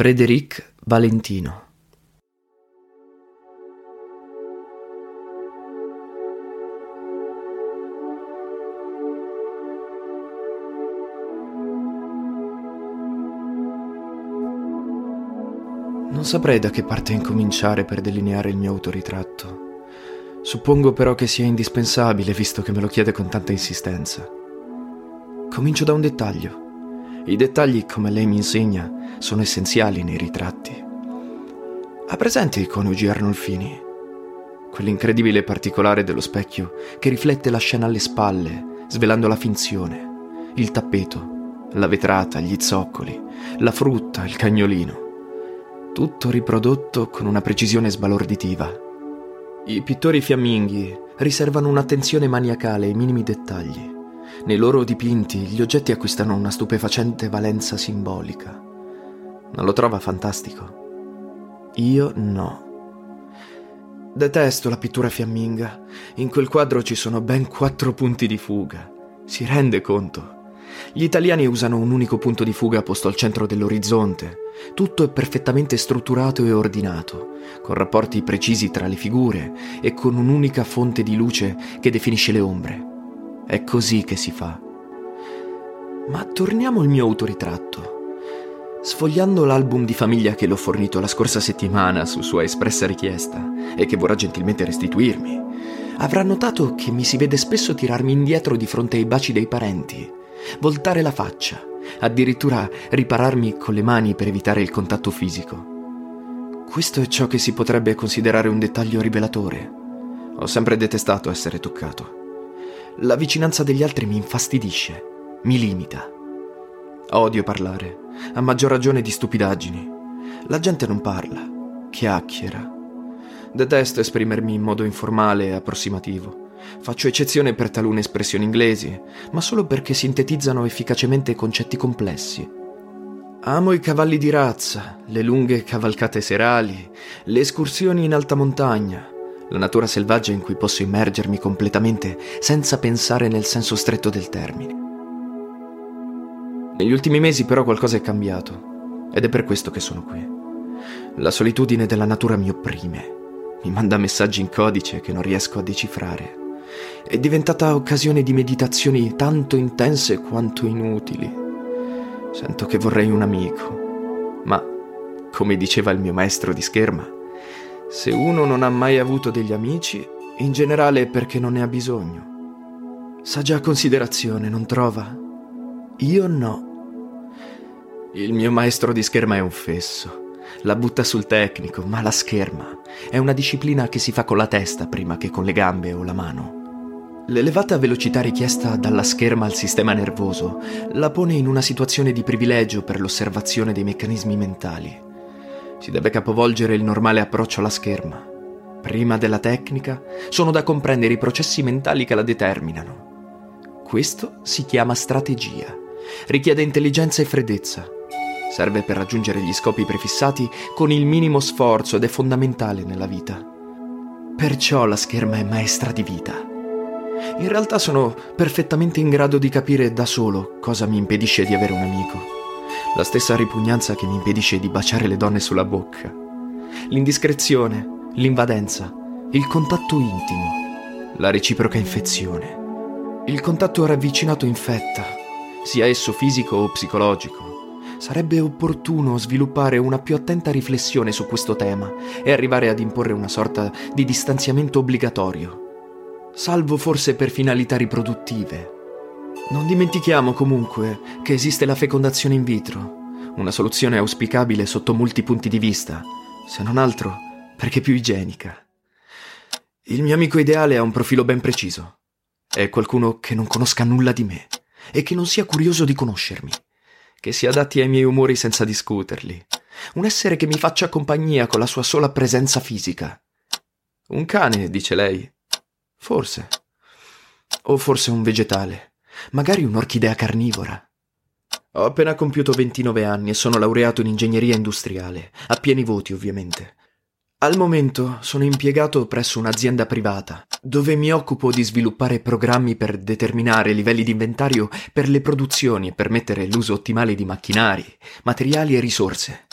Frédéric Valentino Non saprei da che parte incominciare per delineare il mio autoritratto. Suppongo però che sia indispensabile visto che me lo chiede con tanta insistenza. Comincio da un dettaglio. I dettagli, come lei mi insegna, sono essenziali nei ritratti. Ha presente i coniugi Arnolfini? Quell'incredibile particolare dello specchio che riflette la scena alle spalle, svelando la finzione, il tappeto, la vetrata, gli zoccoli, la frutta, il cagnolino. Tutto riprodotto con una precisione sbalorditiva. I pittori fiamminghi riservano un'attenzione maniacale ai minimi dettagli. Nei loro dipinti gli oggetti acquistano una stupefacente valenza simbolica. Non lo trova fantastico? Io no. Detesto la pittura fiamminga. In quel quadro ci sono ben quattro punti di fuga. Si rende conto? Gli italiani usano un unico punto di fuga posto al centro dell'orizzonte. Tutto è perfettamente strutturato e ordinato, con rapporti precisi tra le figure e con un'unica fonte di luce che definisce le ombre. È così che si fa. Ma torniamo al mio autoritratto. Sfogliando l'album di famiglia che l'ho fornito la scorsa settimana su sua espressa richiesta e che vorrà gentilmente restituirmi, avrà notato che mi si vede spesso tirarmi indietro di fronte ai baci dei parenti, voltare la faccia, addirittura ripararmi con le mani per evitare il contatto fisico. Questo è ciò che si potrebbe considerare un dettaglio rivelatore. Ho sempre detestato essere toccato. La vicinanza degli altri mi infastidisce, mi limita. Odio parlare, a maggior ragione di stupidaggini. La gente non parla, chiacchiera. Detesto esprimermi in modo informale e approssimativo. Faccio eccezione per talune espressioni inglesi, ma solo perché sintetizzano efficacemente concetti complessi. Amo i cavalli di razza, le lunghe cavalcate serali, le escursioni in alta montagna, la natura selvaggia in cui posso immergermi completamente senza pensare nel senso stretto del termine. Negli ultimi mesi però qualcosa è cambiato ed è per questo che sono qui. La solitudine della natura mi opprime, mi manda messaggi in codice che non riesco a decifrare. È diventata occasione di meditazioni tanto intense quanto inutili. Sento che vorrei un amico, ma, come diceva il mio maestro di scherma, se uno non ha mai avuto degli amici, in generale è perché non ne ha bisogno. Saggia considerazione, non trova? Io no. Il mio maestro di scherma è un fesso. La butta sul tecnico, ma la scherma è una disciplina che si fa con la testa prima che con le gambe o la mano. L'elevata velocità richiesta dalla scherma al sistema nervoso la pone in una situazione di privilegio per l'osservazione dei meccanismi mentali. Si deve capovolgere il normale approccio alla scherma. Prima della tecnica, sono da comprendere i processi mentali che la determinano. Questo si chiama strategia. Richiede intelligenza e freddezza. Serve per raggiungere gli scopi prefissati con il minimo sforzo ed è fondamentale nella vita. Perciò la scherma è maestra di vita. In realtà sono perfettamente in grado di capire da solo cosa mi impedisce di avere un amico la stessa ripugnanza che mi impedisce di baciare le donne sulla bocca, l'indiscrezione, l'invadenza, il contatto intimo, la reciproca infezione. Il contatto ravvicinato infetta, sia esso fisico o psicologico. Sarebbe opportuno sviluppare una più attenta riflessione su questo tema e arrivare ad imporre una sorta di distanziamento obbligatorio, salvo forse per finalità riproduttive non dimentichiamo comunque che esiste la fecondazione in vitro, una soluzione auspicabile sotto molti punti di vista, se non altro perché più igienica. Il mio amico ideale ha un profilo ben preciso. È qualcuno che non conosca nulla di me e che non sia curioso di conoscermi, che si adatti ai miei umori senza discuterli, un essere che mi faccia compagnia con la sua sola presenza fisica. Un cane, dice lei? Forse. O forse un vegetale magari un'orchidea carnivora. Ho appena compiuto 29 anni e sono laureato in ingegneria industriale, a pieni voti ovviamente. Al momento sono impiegato presso un'azienda privata, dove mi occupo di sviluppare programmi per determinare livelli di inventario per le produzioni e permettere l'uso ottimale di macchinari, materiali e risorse.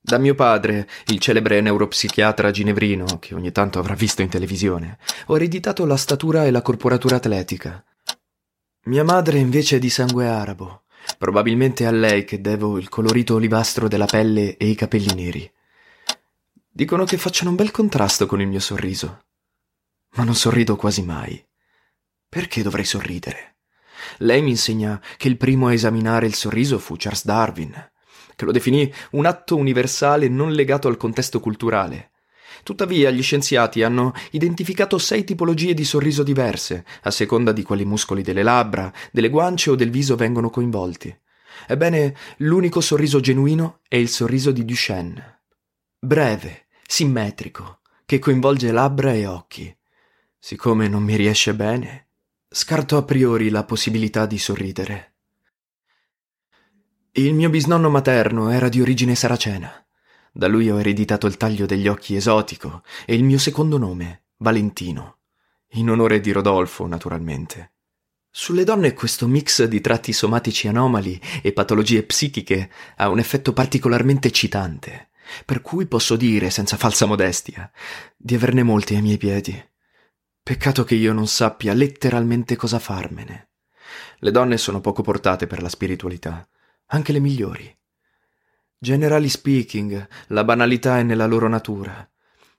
Da mio padre, il celebre neuropsichiatra ginevrino, che ogni tanto avrà visto in televisione, ho ereditato la statura e la corporatura atletica. Mia madre invece è di sangue arabo. Probabilmente a lei che devo il colorito olivastro della pelle e i capelli neri. Dicono che facciano un bel contrasto con il mio sorriso. Ma non sorrido quasi mai. Perché dovrei sorridere? Lei mi insegna che il primo a esaminare il sorriso fu Charles Darwin, che lo definì un atto universale non legato al contesto culturale. Tuttavia gli scienziati hanno identificato sei tipologie di sorriso diverse, a seconda di quali muscoli delle labbra, delle guance o del viso vengono coinvolti. Ebbene, l'unico sorriso genuino è il sorriso di Duchenne. Breve, simmetrico, che coinvolge labbra e occhi. Siccome non mi riesce bene, scarto a priori la possibilità di sorridere. Il mio bisnonno materno era di origine saracena. Da lui ho ereditato il taglio degli occhi esotico e il mio secondo nome, Valentino, in onore di Rodolfo, naturalmente. Sulle donne questo mix di tratti somatici anomali e patologie psichiche ha un effetto particolarmente eccitante, per cui posso dire, senza falsa modestia, di averne molti ai miei piedi. Peccato che io non sappia letteralmente cosa farmene. Le donne sono poco portate per la spiritualità anche le migliori. Generally speaking, la banalità è nella loro natura.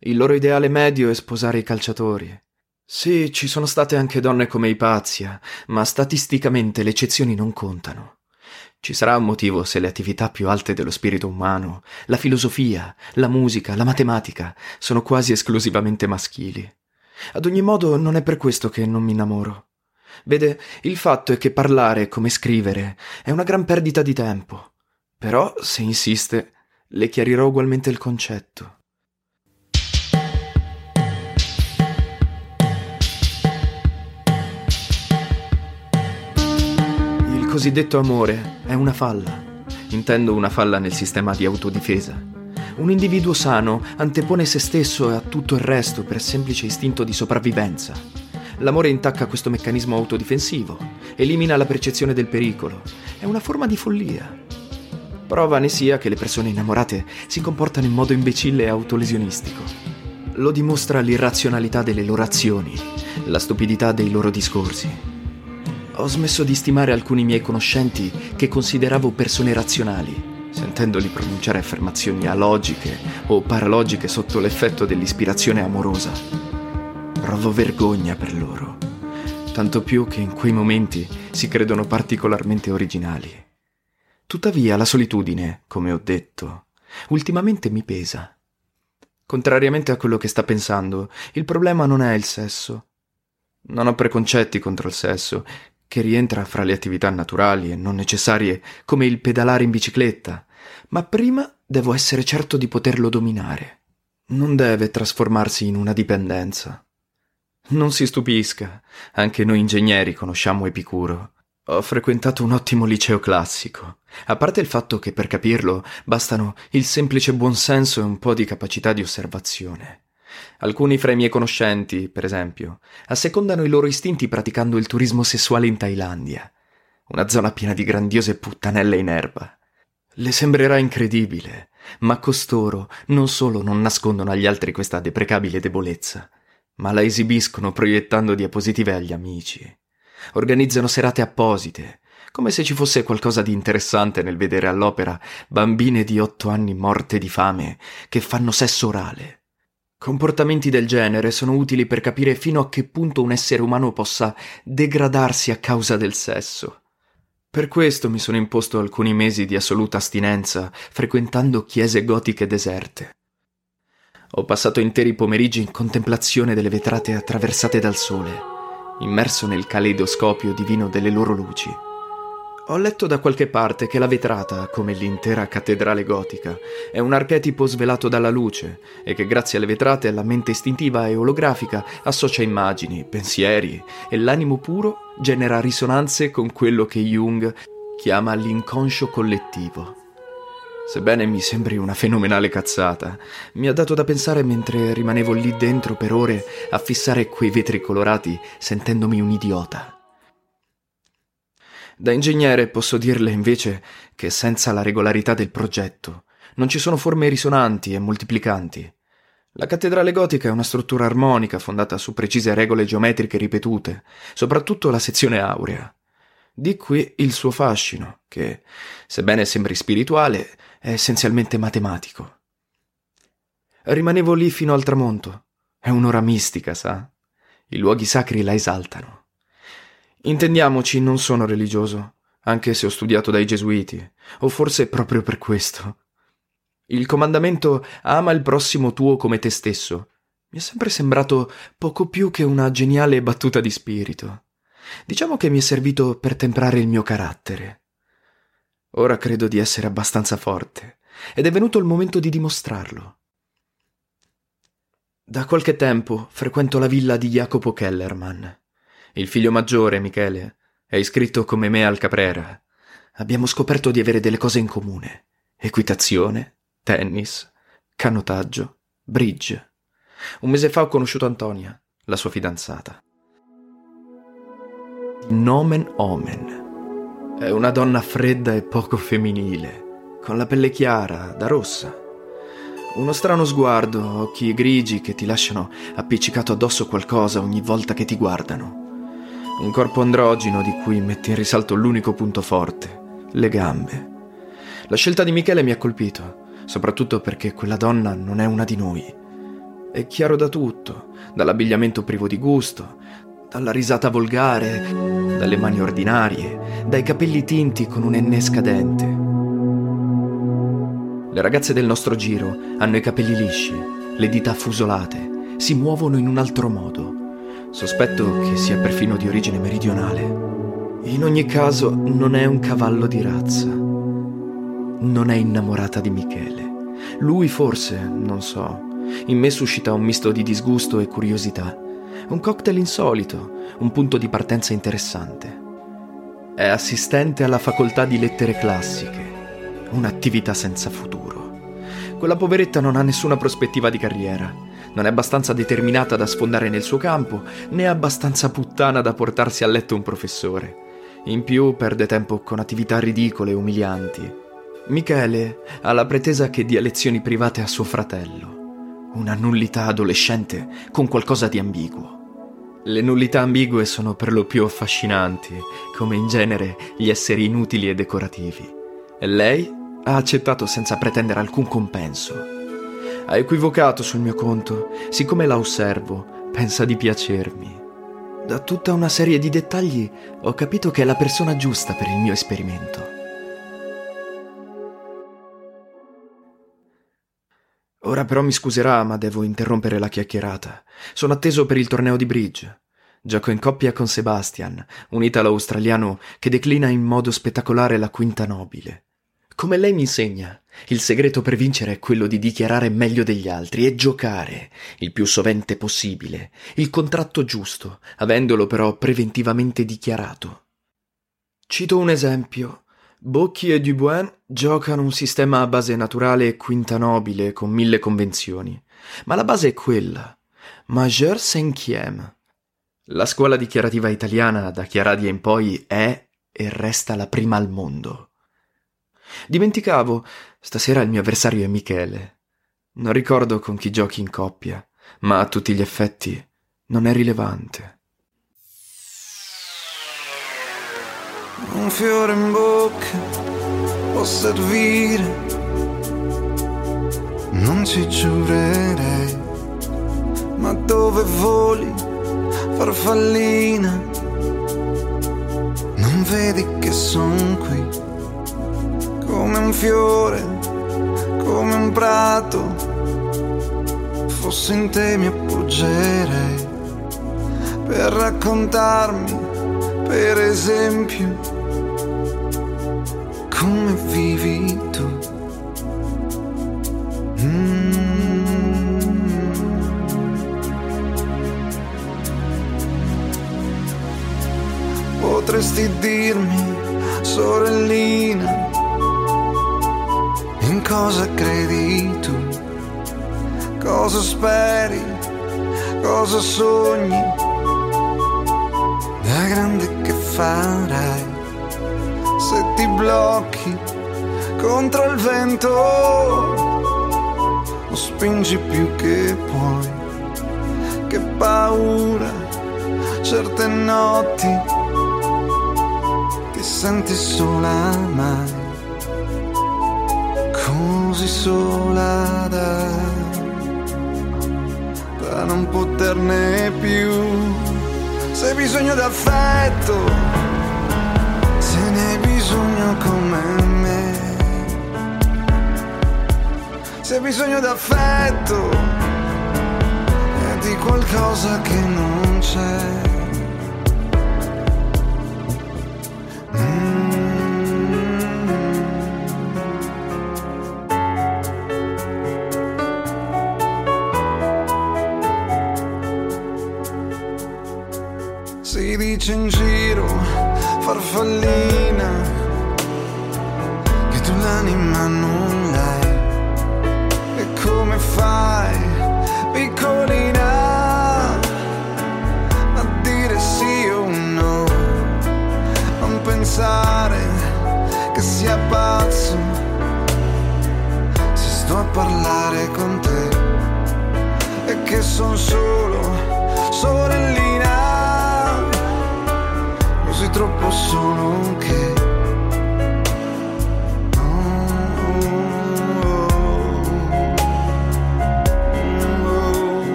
Il loro ideale medio è sposare i calciatori. Sì, ci sono state anche donne come Ipazia, ma statisticamente le eccezioni non contano. Ci sarà un motivo se le attività più alte dello spirito umano, la filosofia, la musica, la matematica, sono quasi esclusivamente maschili. Ad ogni modo non è per questo che non mi innamoro. Vede, il fatto è che parlare come scrivere è una gran perdita di tempo. Però, se insiste, le chiarirò ugualmente il concetto. Il cosiddetto amore è una falla. Intendo una falla nel sistema di autodifesa. Un individuo sano antepone se stesso a tutto il resto per semplice istinto di sopravvivenza. L'amore intacca questo meccanismo autodifensivo, elimina la percezione del pericolo. È una forma di follia. Prova ne sia che le persone innamorate si comportano in modo imbecille e autolesionistico. Lo dimostra l'irrazionalità delle loro azioni, la stupidità dei loro discorsi. Ho smesso di stimare alcuni miei conoscenti che consideravo persone razionali, sentendoli pronunciare affermazioni alogiche o paralogiche sotto l'effetto dell'ispirazione amorosa. Provo vergogna per loro, tanto più che in quei momenti si credono particolarmente originali. Tuttavia la solitudine, come ho detto, ultimamente mi pesa. Contrariamente a quello che sta pensando, il problema non è il sesso. Non ho preconcetti contro il sesso, che rientra fra le attività naturali e non necessarie come il pedalare in bicicletta, ma prima devo essere certo di poterlo dominare. Non deve trasformarsi in una dipendenza. Non si stupisca, anche noi ingegneri conosciamo Epicuro. Ho frequentato un ottimo liceo classico, a parte il fatto che per capirlo bastano il semplice buonsenso e un po' di capacità di osservazione. Alcuni fra i miei conoscenti, per esempio, assecondano i loro istinti praticando il turismo sessuale in Thailandia, una zona piena di grandiose puttanelle in erba. Le sembrerà incredibile, ma costoro non solo non nascondono agli altri questa deprecabile debolezza, ma la esibiscono proiettando diapositive agli amici. Organizzano serate apposite, come se ci fosse qualcosa di interessante nel vedere all'opera bambine di otto anni morte di fame che fanno sesso orale. Comportamenti del genere sono utili per capire fino a che punto un essere umano possa degradarsi a causa del sesso. Per questo mi sono imposto alcuni mesi di assoluta astinenza, frequentando chiese gotiche deserte. Ho passato interi pomeriggi in contemplazione delle vetrate attraversate dal sole, immerso nel caleidoscopio divino delle loro luci. Ho letto da qualche parte che la vetrata, come l'intera cattedrale gotica, è un archetipo svelato dalla luce e che grazie alle vetrate la mente istintiva e olografica associa immagini, pensieri e l'animo puro genera risonanze con quello che Jung chiama l'inconscio collettivo. Sebbene mi sembri una fenomenale cazzata, mi ha dato da pensare mentre rimanevo lì dentro per ore a fissare quei vetri colorati sentendomi un idiota. Da ingegnere posso dirle invece che senza la regolarità del progetto Non ci sono forme risonanti e moltiplicanti. La cattedrale gotica è una struttura armonica fondata su precise regole geometriche ripetute, soprattutto la sezione aurea. Di qui il suo fascino, che, sebbene sembri spirituale, è essenzialmente matematico. Rimanevo lì fino al tramonto. È un'ora mistica, sa? I luoghi sacri la esaltano. Intendiamoci, non sono religioso, anche se ho studiato dai gesuiti, o forse proprio per questo. Il comandamento ama il prossimo tuo come te stesso mi è sempre sembrato poco più che una geniale battuta di spirito. Diciamo che mi è servito per temprare il mio carattere. Ora credo di essere abbastanza forte, ed è venuto il momento di dimostrarlo. Da qualche tempo frequento la villa di Jacopo Kellerman. Il figlio maggiore, Michele, è iscritto come me al Caprera. Abbiamo scoperto di avere delle cose in comune. Equitazione, tennis, canotaggio, bridge. Un mese fa ho conosciuto Antonia, la sua fidanzata. Nomen Omen. È una donna fredda e poco femminile, con la pelle chiara, da rossa. Uno strano sguardo, occhi grigi che ti lasciano appiccicato addosso qualcosa ogni volta che ti guardano. Un corpo androgino di cui metti in risalto l'unico punto forte, le gambe. La scelta di Michele mi ha colpito, soprattutto perché quella donna non è una di noi. È chiaro da tutto, dall'abbigliamento privo di gusto, dalla risata volgare, dalle mani ordinarie, dai capelli tinti con un enne scadente. Le ragazze del nostro giro hanno i capelli lisci, le dita affusolate, si muovono in un altro modo. Sospetto che sia perfino di origine meridionale. In ogni caso non è un cavallo di razza. Non è innamorata di Michele. Lui forse, non so. In me suscita un misto di disgusto e curiosità un cocktail insolito, un punto di partenza interessante. È assistente alla facoltà di lettere classiche, un'attività senza futuro. Quella poveretta non ha nessuna prospettiva di carriera, non è abbastanza determinata da sfondare nel suo campo, né abbastanza puttana da portarsi a letto un professore. In più perde tempo con attività ridicole e umilianti. Michele ha la pretesa che dia lezioni private a suo fratello una nullità adolescente con qualcosa di ambiguo. Le nullità ambigue sono per lo più affascinanti, come in genere gli esseri inutili e decorativi. E lei ha accettato senza pretendere alcun compenso. Ha equivocato sul mio conto, siccome la osservo, pensa di piacermi. Da tutta una serie di dettagli ho capito che è la persona giusta per il mio esperimento. Ora però mi scuserà, ma devo interrompere la chiacchierata. Sono atteso per il torneo di bridge. Gioco in coppia con Sebastian, un italo-australiano che declina in modo spettacolare la quinta nobile. Come lei mi insegna, il segreto per vincere è quello di dichiarare meglio degli altri e giocare, il più sovente possibile, il contratto giusto, avendolo però preventivamente dichiarato. Cito un esempio. Bocchi e Dubois giocano un sistema a base naturale e quinta nobile con mille convenzioni, ma la base è quella, majeur cinquième. La scuola dichiarativa italiana da Chiaradia in poi è e resta la prima al mondo. Dimenticavo, stasera il mio avversario è Michele. Non ricordo con chi giochi in coppia, ma a tutti gli effetti non è rilevante. Un fiore in bocca può servire, non ci giurerei, ma dove voli, farfallina, non vedi che son qui, come un fiore, come un prato, fossi in te mi appoggerei per raccontarmi, esempio, come vivi tu. Mm. Potresti dirmi, sorellina, in cosa credi tu? Cosa speri? Cosa sogni? Da grande farai? se ti blocchi contro il vento, lo spingi più che puoi, che paura, certe notti ti senti sola mai, così sola da, da non poterne più, hai bisogno d'affetto, se ne hai bisogno come me se hai bisogno d'affetto e di qualcosa che non c'è. Si